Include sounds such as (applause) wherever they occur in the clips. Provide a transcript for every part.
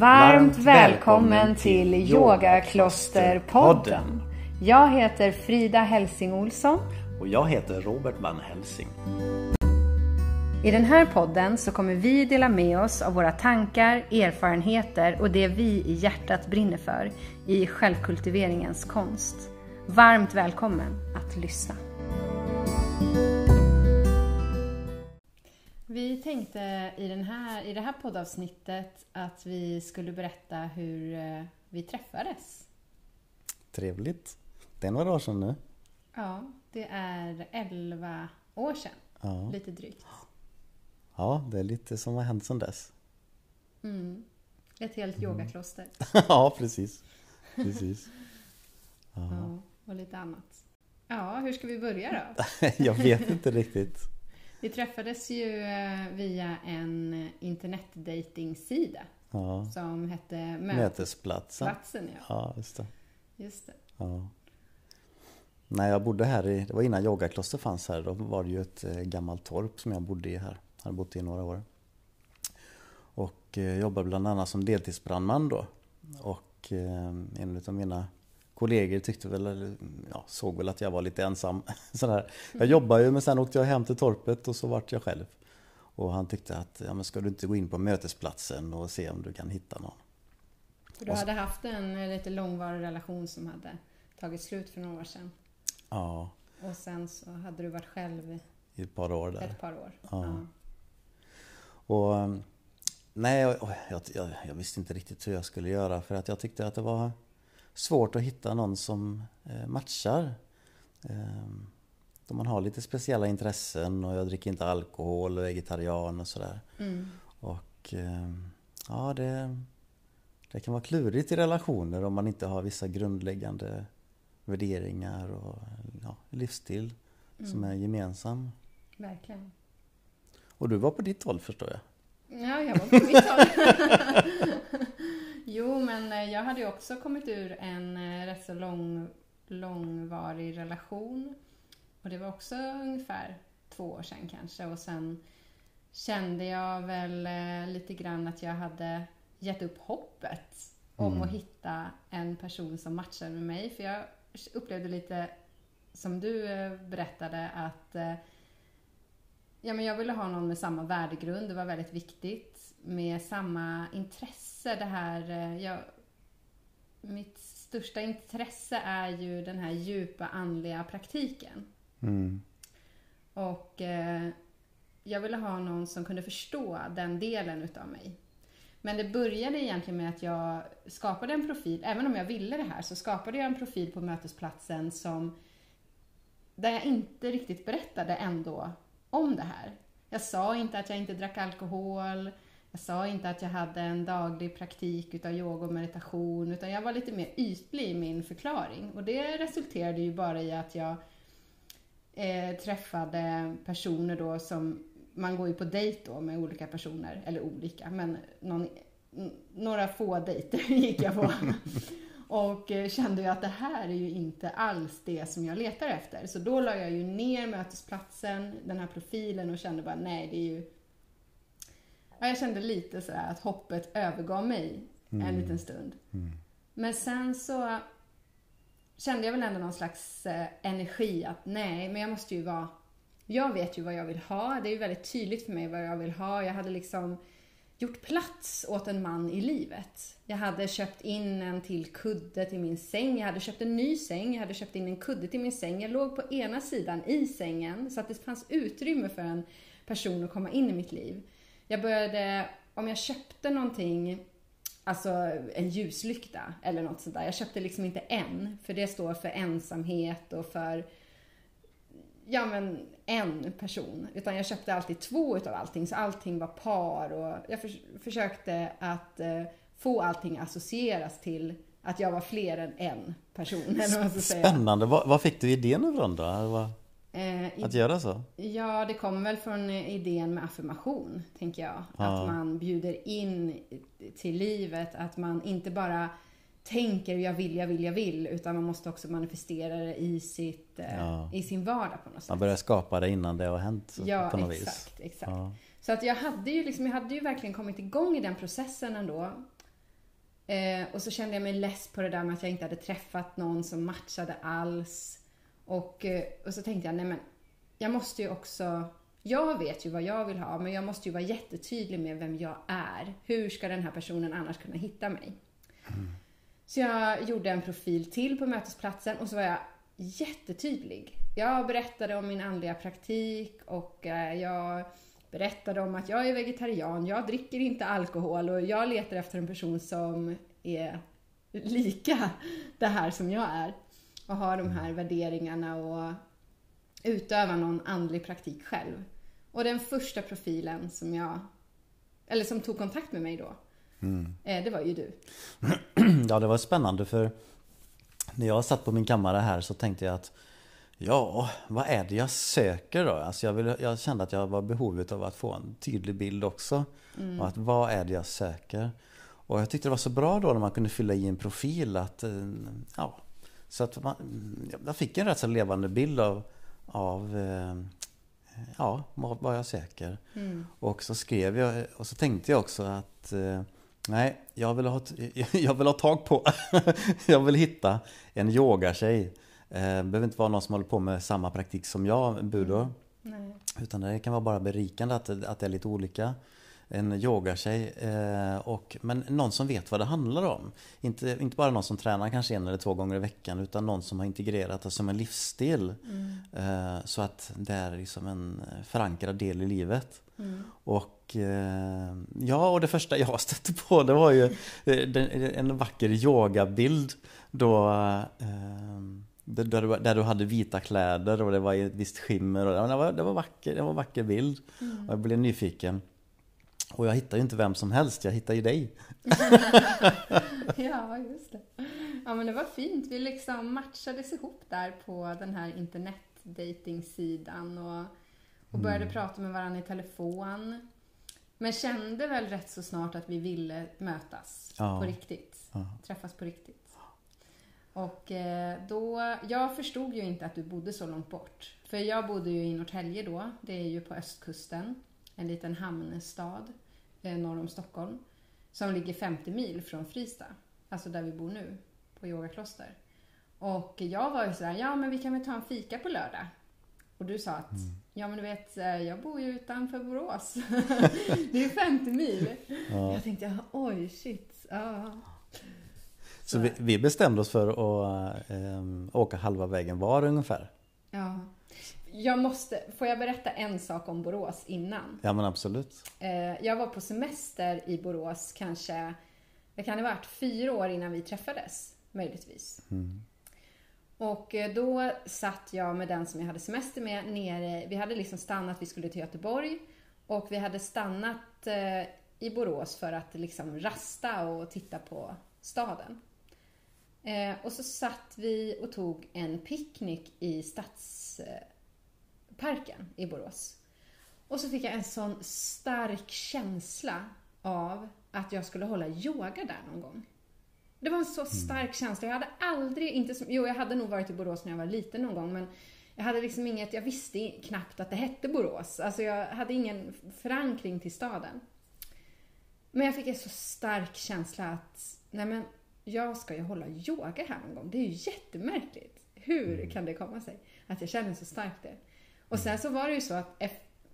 Varmt välkommen till Yogaklosterpodden. Jag heter Frida Helsing Olsson. Och jag heter Robert Van Helsing. I den här podden så kommer vi dela med oss av våra tankar, erfarenheter och det vi i hjärtat brinner för i självkultiveringens konst. Varmt välkommen att lyssna. Vi tänkte i, den här, i det här poddavsnittet att vi skulle berätta hur eh, vi träffades. Trevligt. Det är några år sedan nu. Ja, det är 11 år sedan. Ja. Lite drygt. ja, det är lite som har hänt sedan dess. Mm. Ett helt yogakloster. (laughs) ja, precis. Precis. (laughs) Ja, och lite annat. Ja, hur ska vi börja då? (laughs) jag vet inte riktigt. Vi träffades ju eh, via en internetdatingsida Ja. som hette Mötesplatsen. Mötesplatsen. Ja. Ja, just det. Just det. Ja. När jag bodde här, i, det var innan yogakloster fanns här, då var det ju ett eh, gammalt torp som jag bodde i här. Jag hade bott i några år. Och eh, jobbade bland annat som deltidsbrandman då. Och en av mina kollegor tyckte väl, ja, såg väl att jag var lite ensam. (laughs) Sådär. Jag jobbade ju men sen åkte jag hem till torpet och så vart jag själv. Och han tyckte att, ja men ska du inte gå in på mötesplatsen och se om du kan hitta någon? För du hade haft en eh, lite långvarig relation som hade tagit slut för några år sedan. Ja, Och sen så hade du varit själv i ett par år där. ett par år. Ja. Och um, nej, jag, jag, jag visste inte riktigt hur jag skulle göra för att jag tyckte att det var svårt att hitta någon som eh, matchar. Um, då man har lite speciella intressen och jag dricker inte alkohol och är vegetarian och sådär. Mm. Och um, ja, det, det kan vara klurigt i relationer om man inte har vissa grundläggande värderingar och ja, livsstil som är gemensam. Verkligen. Och du var på ditt håll förstår jag. Ja, jag var på mitt håll. (laughs) jo, men eh, jag hade ju också kommit ur en eh, rätt så lång, långvarig relation. Och det var också ungefär två år sedan kanske. Och sen kände jag väl eh, lite grann att jag hade gett upp hoppet om att hitta en person som matchade med mig. För jag upplevde lite, som du berättade, att Ja, men jag ville ha någon med samma värdegrund, det var väldigt viktigt. Med samma intresse. Det här, eh, jag, mitt största intresse är ju den här djupa andliga praktiken. Mm. Och eh, jag ville ha någon som kunde förstå den delen utav mig. Men det började egentligen med att jag skapade en profil, även om jag ville det här, så skapade jag en profil på mötesplatsen som där jag inte riktigt berättade ändå om det här. Jag sa inte att jag inte drack alkohol, jag sa inte att jag hade en daglig praktik utav yoga och meditation, utan jag var lite mer ytlig i min förklaring. Och det resulterade ju bara i att jag eh, träffade personer då som, man går ju på dejt då med olika personer, eller olika, men någon, några få dejter (laughs) gick jag på. Och eh, kände ju att det här är ju inte alls det som jag letar efter. Så då la jag ju ner mötesplatsen, den här profilen och kände bara nej, det är ju... Ja, jag kände lite sådär att hoppet övergav mig en liten stund. Men sen så kände jag väl ändå någon slags eh, energi att nej, men jag måste ju vara... Jag vet ju vad jag vill ha. Det är ju väldigt tydligt för mig vad jag vill ha. Jag hade liksom gjort plats åt en man i livet. Jag hade köpt in en till kudde till min säng. Jag hade köpt en ny säng. Jag hade köpt in en kudde till min säng. Jag låg på ena sidan i sängen så att det fanns utrymme för en person att komma in i mitt liv. Jag började, om jag köpte någonting, alltså en ljuslykta eller något sånt där. Jag köpte liksom inte en, för det står för ensamhet och för ja men en person. Utan jag köpte alltid två utav allting, så allting var par och jag för, försökte att eh, få allting associeras till att jag var fler än en person. Spännande! vad fick du idén ifrån då? Eh, Att göra så? Ja, det kommer väl från eh, idén med affirmation, tänker jag. Att man bjuder in till livet, att man inte bara tänker jag vill, jag vill, jag vill, utan man måste också manifestera det i, sitt, eh, Ja. i sin vardag på något sätt. Man börjar skapa det innan det har hänt Ja, på något exakt, vis. exakt. Ja. Så att jag hade ju liksom, jag hade ju verkligen kommit igång i den processen ändå. Eh, och så kände jag mig less på det där med att jag inte hade träffat någon som matchade alls. Och, eh, och så tänkte jag, nej men jag måste ju också jag vet ju vad jag vill ha, men jag måste ju vara jättetydlig med vem jag är. Hur ska den här personen annars kunna hitta mig? Mm. Så jag gjorde en profil till på mötesplatsen och så var jag jättetydlig. Jag berättade om min andliga praktik och eh, jag berättade om att jag är vegetarian, jag dricker inte alkohol och jag letar efter en person som är lika det här som jag är och har de här värderingarna och utövar någon andlig praktik själv. Och den första profilen som jag, eller som tog kontakt med mig då, mm. Eh, det var ju du. (clears throat) Ja, det var spännande för när jag satt på min kammare här så tänkte jag att Ja, vad är det jag söker då? Alltså jag, vill, jag kände att jag var behovet av att få en tydlig bild också. Mm. Och att vad är det jag söker? Och jag tyckte det var så bra då när man kunde fylla i en profil att eh, ja, så att man, jag fick en rätt så levande bild av, av eh, ja, vad jag söker. Mm. Och så skrev jag och så tänkte jag också att eh, nej, jag vill ha, (laughs) jag vill ha tag på, (laughs) jag vill hitta en yogatjej Eh, det behöver inte vara någon som håller på med samma praktik som jag, Budo. Nej. Utan det kan vara bara berikande att, att det är lite olika. En yogatjej, eh, och, men någon som vet vad det handlar om. Inte, inte bara någon som tränar kanske en eller två gånger i veckan utan någon som har integrerat det som en livsstil. Mm. Eh, så att det är liksom en förankrad del i livet. Mm. Och ja, och det första jag (laughs) stötte på det var ju en vacker yogabild då där du, där du hade vita kläder och det var ett visst skimmer. Och det, var, det, var vacker, det var en vacker bild. Mm. Och jag blev nyfiken. Och jag hittade ju inte vem som helst, jag hittade ju dig. (laughs) ja, just det. Ja men det var fint. Vi liksom matchades ihop där på den här internetdatingsidan och, och började mm. prata med varandra i telefon. Men kände väl rätt så snart att vi ville mötas ja. på riktigt. Ja. Träffas på riktigt. Och eh, då, jag förstod ju inte att du bodde så långt bort. För jag bodde ju i Norrtälje då, det är ju på östkusten. En liten hamnstad eh, norr om Stockholm. Som ligger 50 mil från Frista, alltså där vi bor nu, på Yogakloster. Och jag var ju sådär, ja men vi kan väl ta en fika på lördag. Och du sa att, mm. ja men du vet, eh, jag bor ju utanför Borås. (laughs) det är 50 mil. Ja. Jag tänkte, oj shit. Ja. Så vi, vi, bestämde oss för att äh, åka halva vägen var ungefär. Ja. Jag måste, får jag berätta en sak om Borås innan? Ja men absolut. Eh, jag var på semester i Borås kanske, det kan ha varit fyra år innan vi träffades, möjligtvis. Mm. Och eh, då satt jag med den som jag hade semester med nere, vi hade liksom stannat, vi skulle till Göteborg och vi hade stannat i Borås för att liksom rasta och titta på staden. Eh, och så satt vi och tog en picknick i Stadsparken i Borås. Och så fick jag en sån stark känsla av att jag skulle hålla yoga där någon gång. Det var en så mm. stark känsla. Jag hade aldrig, inte som, jo jag hade nog varit i Borås när jag var liten någon gång men jag hade liksom inget, jag visste knappt att det hette Borås. Alltså jag hade ingen förankring till staden. Men jag fick en så stark känsla att, nej men jag ska ju hålla yoga här någon gång. Det är ju jättemärkligt. Hur mm. kan det komma sig? Att jag känner så starkt det. Och sen så var det ju så att,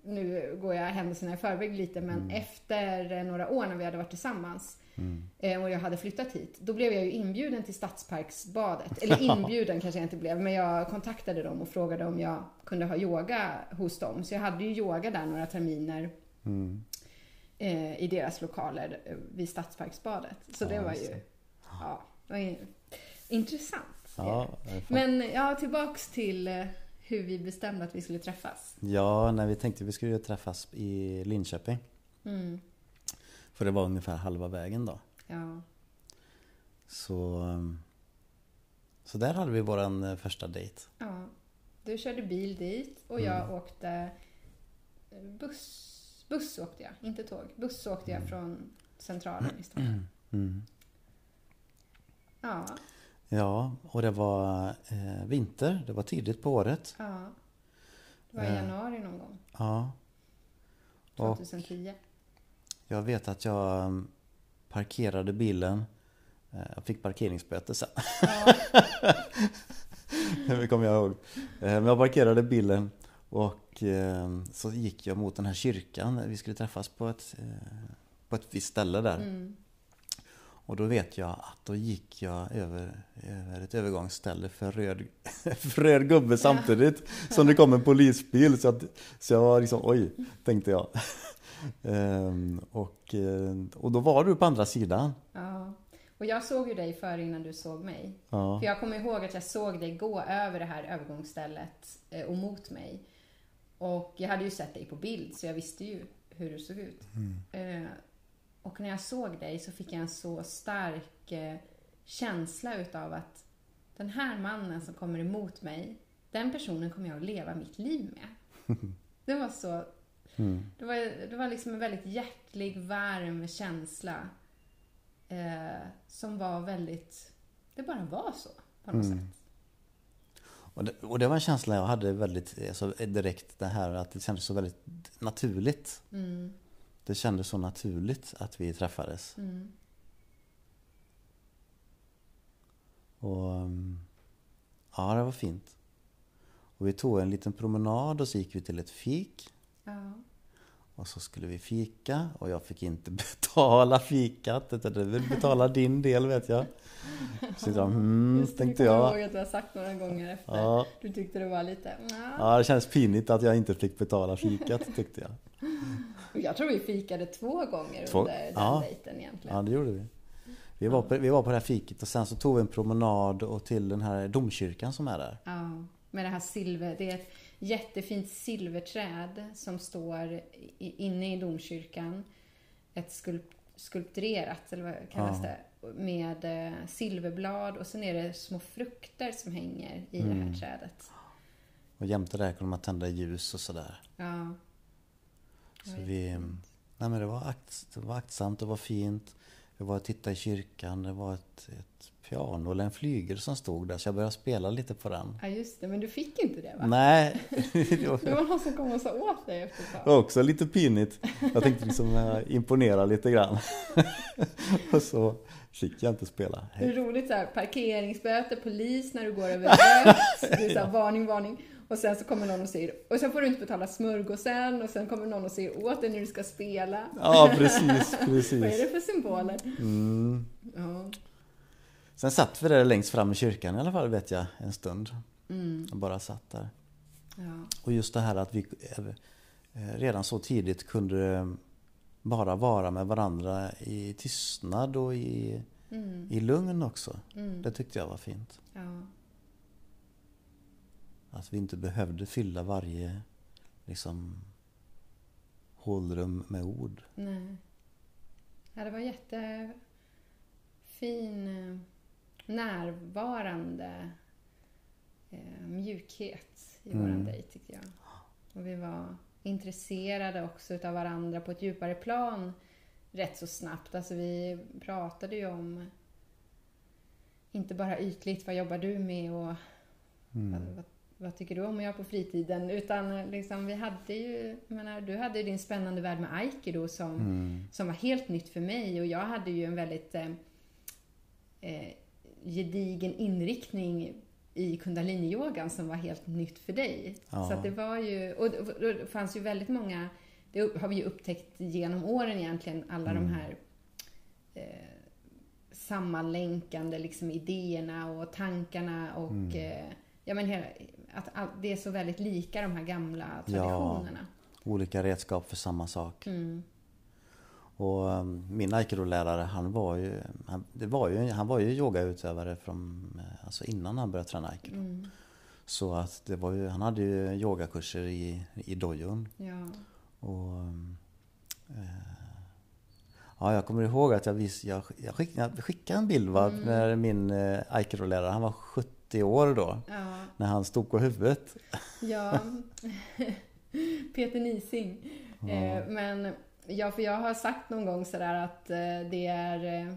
nu går jag händelserna i förväg lite, men mm. efter några år när vi hade varit tillsammans mm. Eh, och jag hade flyttat hit, då blev jag ju inbjuden till Stadsparksbadet. Eller (laughs) inbjuden kanske jag inte blev, men jag kontaktade dem och frågade om jag kunde ha yoga hos dem. Så jag hade ju yoga där några terminer. Mm. Eh, i deras lokaler eh, vid Stadsparksbadet. Så det var ju Ja, var intressant. Ja, Men ja, tillbaks till hur vi bestämde att vi skulle träffas. Ja, när vi tänkte att vi skulle träffas i Linköping. Mm. För det var ungefär halva vägen då. Ja. Så, så där hade vi våran eh, första dejt. Ja. Du körde bil dit och jag mm. åkte eh, buss. Buss åkte jag, inte tåg. Buss åkte jag mm. från Centralen i Stockholm. Mm. Ja. Ja, och det var eh, vinter. Det var tidigt på året. Ja. Det var i eh, januari någon gång. Ja. 2010. jag vet att jag mm, parkerade bilen Eh, Jag fick parkeringsböter sen. Ja. (laughs) Det kommer jag ihåg. Eh, Men jag parkerade bilen och så gick jag mot den här kyrkan. Vi skulle träffas på ett, på ett visst ställe där. Mm. Och då vet jag att då gick jag över, över ett övergångsställe för röd, (laughs) för röd gubbe samtidigt som det kom en polisbil. Så, att, så jag var liksom, oj, tänkte jag. (laughs) Ehm, och, eh, och då var du på andra sidan. ja. Och jag såg ju dig före innan du såg mig. Ja, För jag kommer ihåg att jag såg dig gå över det här övergångsstället eh, och mot mig. Och jag hade ju sett dig på bild, så jag visste ju hur du såg ut. Eh, och när jag såg dig så fick jag en så stark eh, känsla utav att den här mannen som kommer emot mig, den personen kommer jag att leva mitt liv med. (laughs) Det var så... Det var, det var liksom en väldigt hjärtlig, varm känsla. Eh, som var väldigt... Det bara var så, på något sätt. och det, och det var en känsla jag hade väldigt alltså, direkt det här att det kändes så väldigt naturligt. Mm, Det kändes så naturligt att vi träffades. mm, Och um, ja, det var fint. Och vi tog en liten promenad och så gick vi till ett fik. ja. Och så skulle vi fika och jag fick inte (laughs) betala fikat. utan Du vill betala din del vet jag. Så jag, hmm, Just tänkte jag jag. ihåg att du har sagt några gånger efter. Ja. Du tyckte det var lite... Ja. Ja, det kändes pinigt att jag inte fick betala fikat tyckte jag. Jag tror vi fikade två gånger Två- under den ja. dejten egentligen. Ja, det gjorde vi. Vi var, på, vi var på det här fiket och sen så tog vi en promenad och till den här domkyrkan som är där. Ja, med det här silver... Det är ett jättefint silverträd som står inne i domkyrkan. Ett skulp, skulpturerat, eller vad kallas Ja. det? Med eh, silverblad och sen är det små frukter som hänger i det Mm. här trädet. Och jämte där kunde man tända ljus och sådär. Ja. Så vi, nej men det var, akt, det var aktsamt, det var fint. Vi var och tittade i kyrkan, det var ett, ett piano eller en flygel som stod där så jag började spela lite på den. ja, just det. Men du fick inte det va? Nej, (laughs) det var någon som kom och sa åt dig efter ett det var också lite pinigt. Jag tänkte liksom eh, imponera lite grann. (laughs) Och så fick jag inte spela. Är roligt så här, parkeringsböter, polis när du går över rött. Här, (laughs) varning, varning. Och sen så kommer någon och säger, och sen får du inte betala smörgåsen och sen kommer någon och säger åt dig när du ska spela. Ja, precis, (laughs) Vad är precis. det för symboler? Mm. Ja. Sen satt vi där längst fram i kyrkan i alla fall vet jag en stund. Mm. Och bara satt där. Ja. Och just det här att vi eh, redan så tidigt kunde bara vara med varandra i tystnad och i, Mm. i lugn också. Mm. Det tyckte jag var fint. Ja. Att vi inte behövde fylla varje liksom hålrum med ord. Nej. Ja, det var jättefin, eh, närvarande eh, mjukhet i våran Mm. dejt tyckte jag. Och vi var intresserade också utav varandra på ett djupare plan rätt så snabbt. Alltså vi pratade ju om inte bara ytligt, vad jobbar du med och vad, vad, vad tycker du om att göra på fritiden? Utan liksom vi hade ju, menar, du hade ju din spännande värld med aikido som, Mm. som var helt nytt för mig och jag hade ju en väldigt eh, eh, gedigen inriktning i kundaliniyogan som var helt nytt för dig. Ja. Så det var ju, och det, fanns ju väldigt många, det har vi ju upptäckt genom åren egentligen, alla de här eh, sammanlänkande liksom idéerna och tankarna och eh, ja, men hela, att det är så väldigt lika de här gamla traditionerna. Olika redskap för samma sak. Mm. Och um, min aikido-lärare han var ju, han, det var ju, han var ju yogautövare från, eh, alltså innan han började träna aikido. Mm. Så att det var ju, han hade ju yogakurser i, i dojon. Ja. Och, um, eh, ja, jag kommer ihåg att jag, vis, jag, jag, skick, jag skickade en bild va, när min eh, aikido-lärare, han var 70 år då. Ja. När han stod på huvudet. Ja, (laughs) Peter Nising. Eh, men ja, för jag har sagt någon gång sådär att eh, det är eh,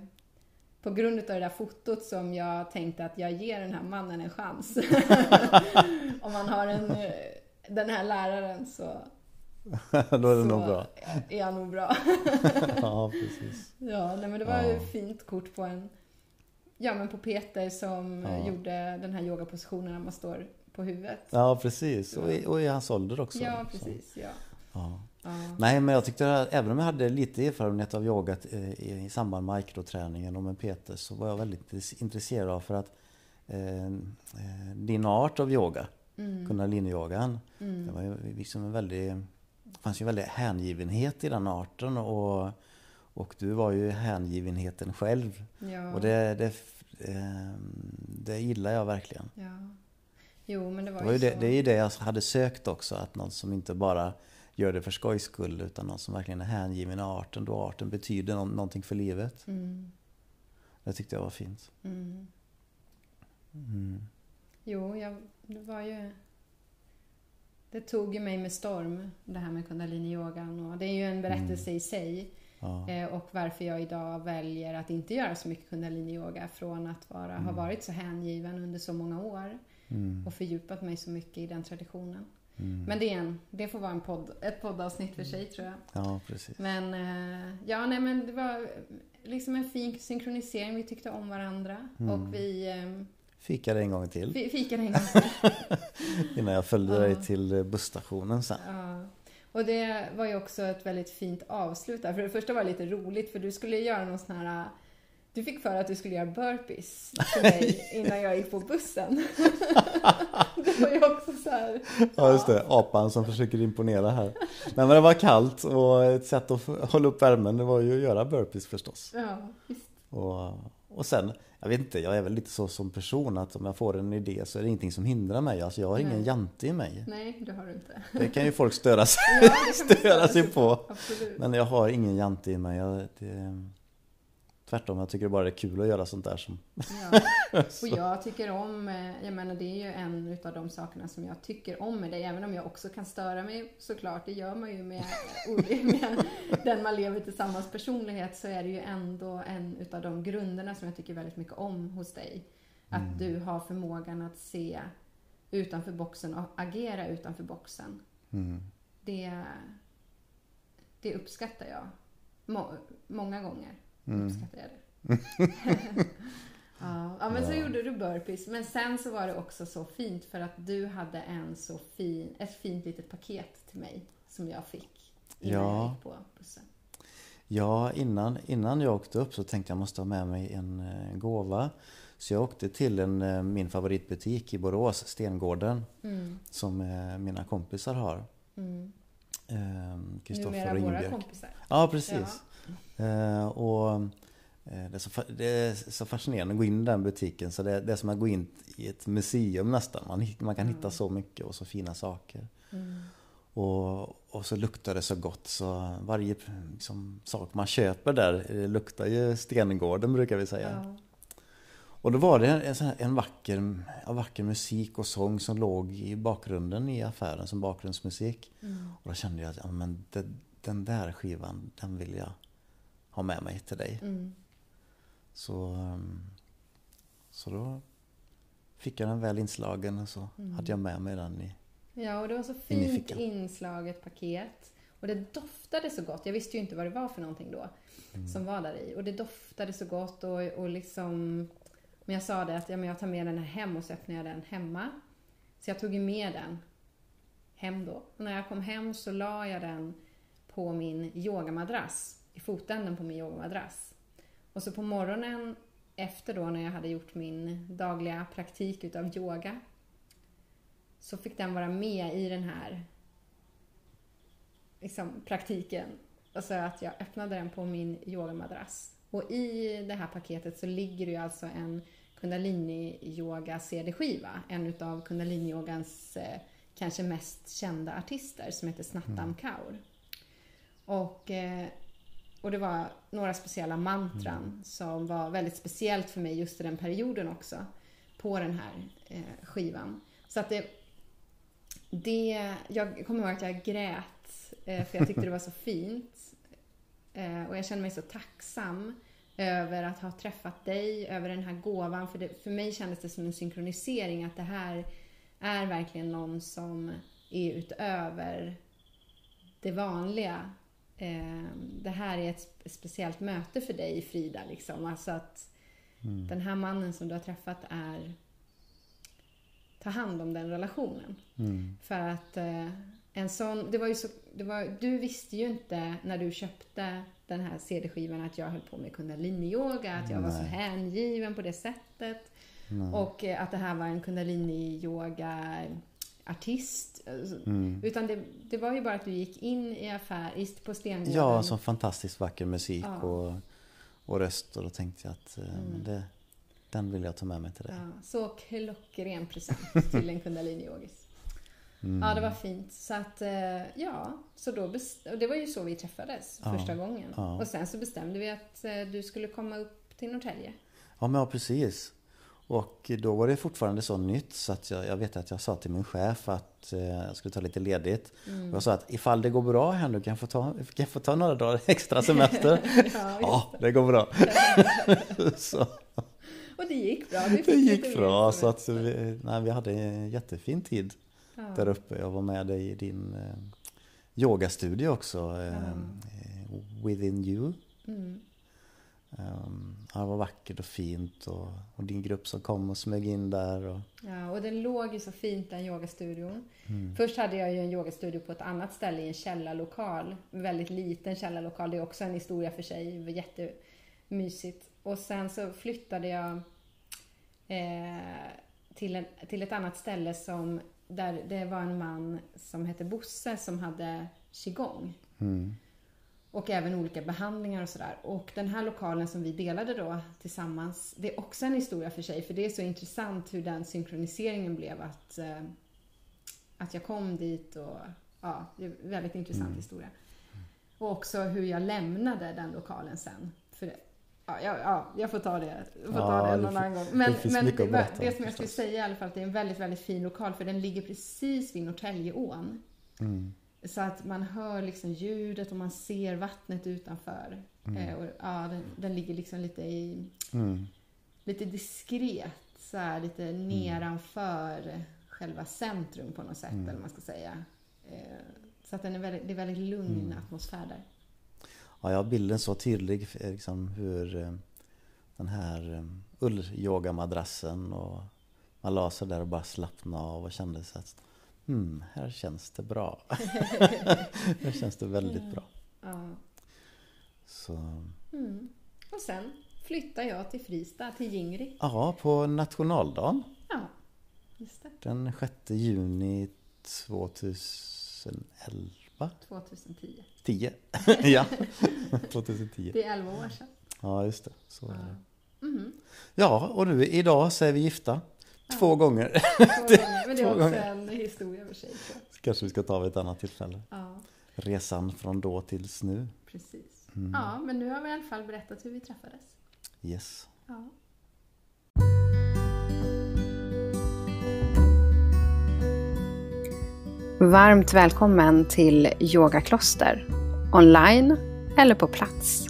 på grund av det där fotot som jag tänkte att jag ger den här mannen en chans. (laughs) Om man har en, den här läraren så, (laughs) då är det nog bra. är han nog bra. Ja, precis. ja, nej, men det var ju Ja. ett fint kort på en, Ja, men på Peter som Ja. gjorde den här yogapositionen när man står på huvudet. Ja, precis. Och i, och i hans ålder också. Ja, precis. Ja. ja. Ja. Nej, men jag tyckte att även om jag hade lite erfarenhet av yoga eh, i, samband med mikroträningen och med Peter så var jag väldigt intress- intresserad av för att eh, eh, din art av yoga, Mm. kundalini-yogan, det var ju liksom en väldig, det fanns ju en väldig hängivenhet i den arten och, och du var ju hängivenheten själv. Ja. Och det, det, eh, det gillar jag verkligen. ja. Jo, men det var, Det, var ju ju det, så. det är ju det jag hade sökt också, att någon som inte bara gör det för skojs skull utan någon som verkligen är hängiven arten, då arten betyder nå- någonting för livet. Mm. Det tyckte jag var fint. Mm. Mm. Jo, jag, det var ju... Det tog ju mig med storm, det här med kundalini-yogan. Och det är ju en berättelse i sig. Ja. Eh, och varför jag idag väljer att inte göra så mycket kundalini-yoga från att vara, ha varit så hängiven under så många år. Mm. Och fördjupat mig så mycket i den traditionen. Mm. Men det, är en, det får vara en podd, ett poddavsnitt för sig tror jag. Ja, precis. Men eh, ja, nej men det var liksom en fin synkronisering. Vi tyckte om varandra. Och vi, eh, Fikade en gång till fikade en gång (laughs) till. innan jag följde dig till busstationen sen. Ja. Och det var ju också ett väldigt fint avslut där. För det första var det lite roligt för du skulle göra någon sån här... Du fick för att du skulle göra burpees för mig (laughs) innan jag gick på bussen. (laughs) det var ju också så här... Ja, just det. Apan som försöker imponera här. Nej, men det var kallt och ett sätt att hålla upp värmen det var ju att göra burpees förstås. Ja, visst. Och, och sen, jag vet inte, jag är väl lite så som person att om jag får en idé så är det ingenting som hindrar mig. Alltså jag har ingen Nej. jante i mig. Nej, det har du inte. Det kan ju folk störa sig, (laughs) Ja, störa sig på. Absolut. Men jag har ingen jante i mig. Jag, det, tvärtom, jag tycker bara det är kul att göra sånt där som... Ja. (laughs) Och jag tycker om, eh, jag menar det är ju en utav de sakerna som jag tycker om med dig, även om jag också kan störa mig såklart, det gör man ju med, (laughs) med den man lever tillsammans personlighet, så är det ju ändå en utav de grunderna som jag tycker väldigt mycket om hos dig. Att du har förmågan att se utanför boxen och agera utanför boxen. Mm. Det, det uppskattar jag. Må, många gånger Mm. uppskattar jag det. (laughs) ja, ja, men så gjorde du burpees. Men sen så var det också så fint för att du hade en så fin, ett fint litet paket till mig som jag fick innan Ja. jag gick på bussen. Ja, innan, innan jag åkte upp så tänkte jag måste ha med mig en eh, gåva. Så jag åkte till en, eh, min favoritbutik i Borås, Stengården, Mm, som eh, mina kompisar har. mm. Kristoffer och våra Ingebjörg. kompisar. Ja, precis. Eh, och eh, det, är så, det är så fascinerande att gå in i den butiken. Så det, det är som att gå in i ett museum nästan. Man, man kan hitta så mycket och så fina saker. Mm. Och, och så luktar det så gott så varje liksom, sak man köper där eh, luktar ju Stengården brukar vi säga. Ja. Och då var det en, en vacker, en vacker musik och sång som låg i bakgrunden i affären som bakgrundsmusik. Mm. Och då kände jag att ja, men det, den där skivan, den vill jag ha med mig till dig. Mm. Så, ehm, så då fick jag den väl inslagen och så Mm. hade jag med mig den i... Ja, och det var så fint inslaget paket. Och det doftade så gott. Jag visste ju inte vad det var för någonting då som var där i. Och det doftade så gott och, och liksom... Men jag sa det att ja, men jag tar med den här hem och så öppnar jag den hemma. Så jag tog ju med den hem då. Och när jag kom hem så la jag den på min yogamadrass. I fotänden på min yogamadrass. Och så på morgonen efter då när jag hade gjort min dagliga praktik utav yoga så fick den vara med i den här liksom, praktiken. Alltså att jag öppnade den på min yogamadrass. Och i det här paketet så ligger det ju alltså en kundalini-yoga CD-skiva. En utav kundalini-yogans eh, kanske mest kända artister som heter Snattam Kaur. Och, eh, och det var några speciella mantran som var väldigt speciellt för mig just i den perioden också. På den här eh, skivan. Så att det, det, jag kommer ihåg att jag grät eh, för jag tyckte det var så (laughs) fint. Eh, och jag kände mig så tacksam över att ha träffat dig, över den här gåvan. För, det, för mig kändes det som en synkronisering att det här är verkligen någon som är utöver det vanliga. Eh, det här är ett spe- speciellt möte för dig Frida. Liksom. Alltså att mm. den här mannen som du har träffat är ta hand om den relationen. Mm. För att eh, en sån, det var ju så, det var, du visste ju inte när du köpte den här CD-skivan att jag höll på med kundaliniyoga, att jag Nej. var så hängiven på det sättet. Nej. Och eh, att det här var en kundaliniyoga artist. Mm. Utan det, det, var ju bara att du gick in i affär, på Stengården. Ja, som fantastiskt vacker musik ja. och, och röst. Och då tänkte jag att eh, mm. det, den vill jag ta med mig till dig. Ja, så klockren present till en kundalini-yogis. Mm. Ja, det var fint. Så att, eh, ja, så då och det var ju så vi träffades ja, första gången. Och sen så bestämde vi att eh, du skulle komma upp till Norrtälje. Ja, men ja, precis. Och då var det fortfarande så nytt så att jag, jag vet att jag sa till min chef att eh, jag skulle ta lite ledigt. Mm. Och jag sa att ifall det går bra här nu kan jag få ta, kan jag få ta några dagar extra semester. (laughs) ja, ja, det går bra. (laughs) Och det gick bra? det gick bra så att vi, nej, vi hade en jättefin tid ja. där uppe. Jag var med dig i din eh, yogastudio också, eh, Within You. Mm. Um, ja, det var vackert och fint och, och, din grupp som kom och smög in där. Och... Ja, och den låg ju så fint den yogastudion. Mm. Först hade jag ju en yogastudio på ett annat ställe i en källarlokal. En väldigt liten källarlokal. Det är också en historia för sig. Det var jättemysigt. Och sen så flyttade jag eh, till, en, till ett annat ställe som där det var en man som hette Bosse som hade qigong. Mm. Och även olika behandlingar och sådär. Och den här lokalen som vi delade då tillsammans, det är också en historia för sig. För det är så intressant hur den synkroniseringen blev. Att, eh, att jag kom dit och ja, det är en väldigt intressant mm. historia. Och också hur jag lämnade den lokalen sen. För ja, ja, jag får ta det, jag får ta det någon annan gång. Men, det, men det, det, det som jag skulle säga i alla fall, att det är en väldigt, väldigt fin lokal. För den ligger precis vid Norrtäljeån. Mm. Så att man hör liksom ljudet och man ser vattnet utanför. Mm. Eh, och, ja, den, den, ligger liksom lite i... Mm. Lite diskret, så här, lite mm. nedanför själva centrum på något sätt, mm. eller man ska säga. Eh, så att den är väldigt, det är väldigt lugn mm. atmosfär där. Ja, jag har bilden så tydlig, liksom hur eh, den här ull-yogamadrassen och man la sig där och bara slappnade av och kände att hmm, här känns det bra. (laughs) här känns det väldigt bra. Ja. Så. Mm. Och sen flyttar jag till Fristad, till Jingri. Ja, på nationaldagen. Ja, just det. Den 6 juni 2011. 2010. 10. ja, 2010. Det är 11 år sedan. Ja, just det. Så ja. Mm. Ja, och nu idag så är vi gifta. Två gånger. Två (laughs) gånger. Men det är också gånger. en historia för sig. Så. Kanske vi ska ta vid ett annat tillfälle. Ja. Resan från då tills nu. Precis. Mm. Ja, men nu har vi i alla fall berättat hur vi träffades. Yes. Ja. Varmt välkommen till Yoga Kloster. Online eller på plats.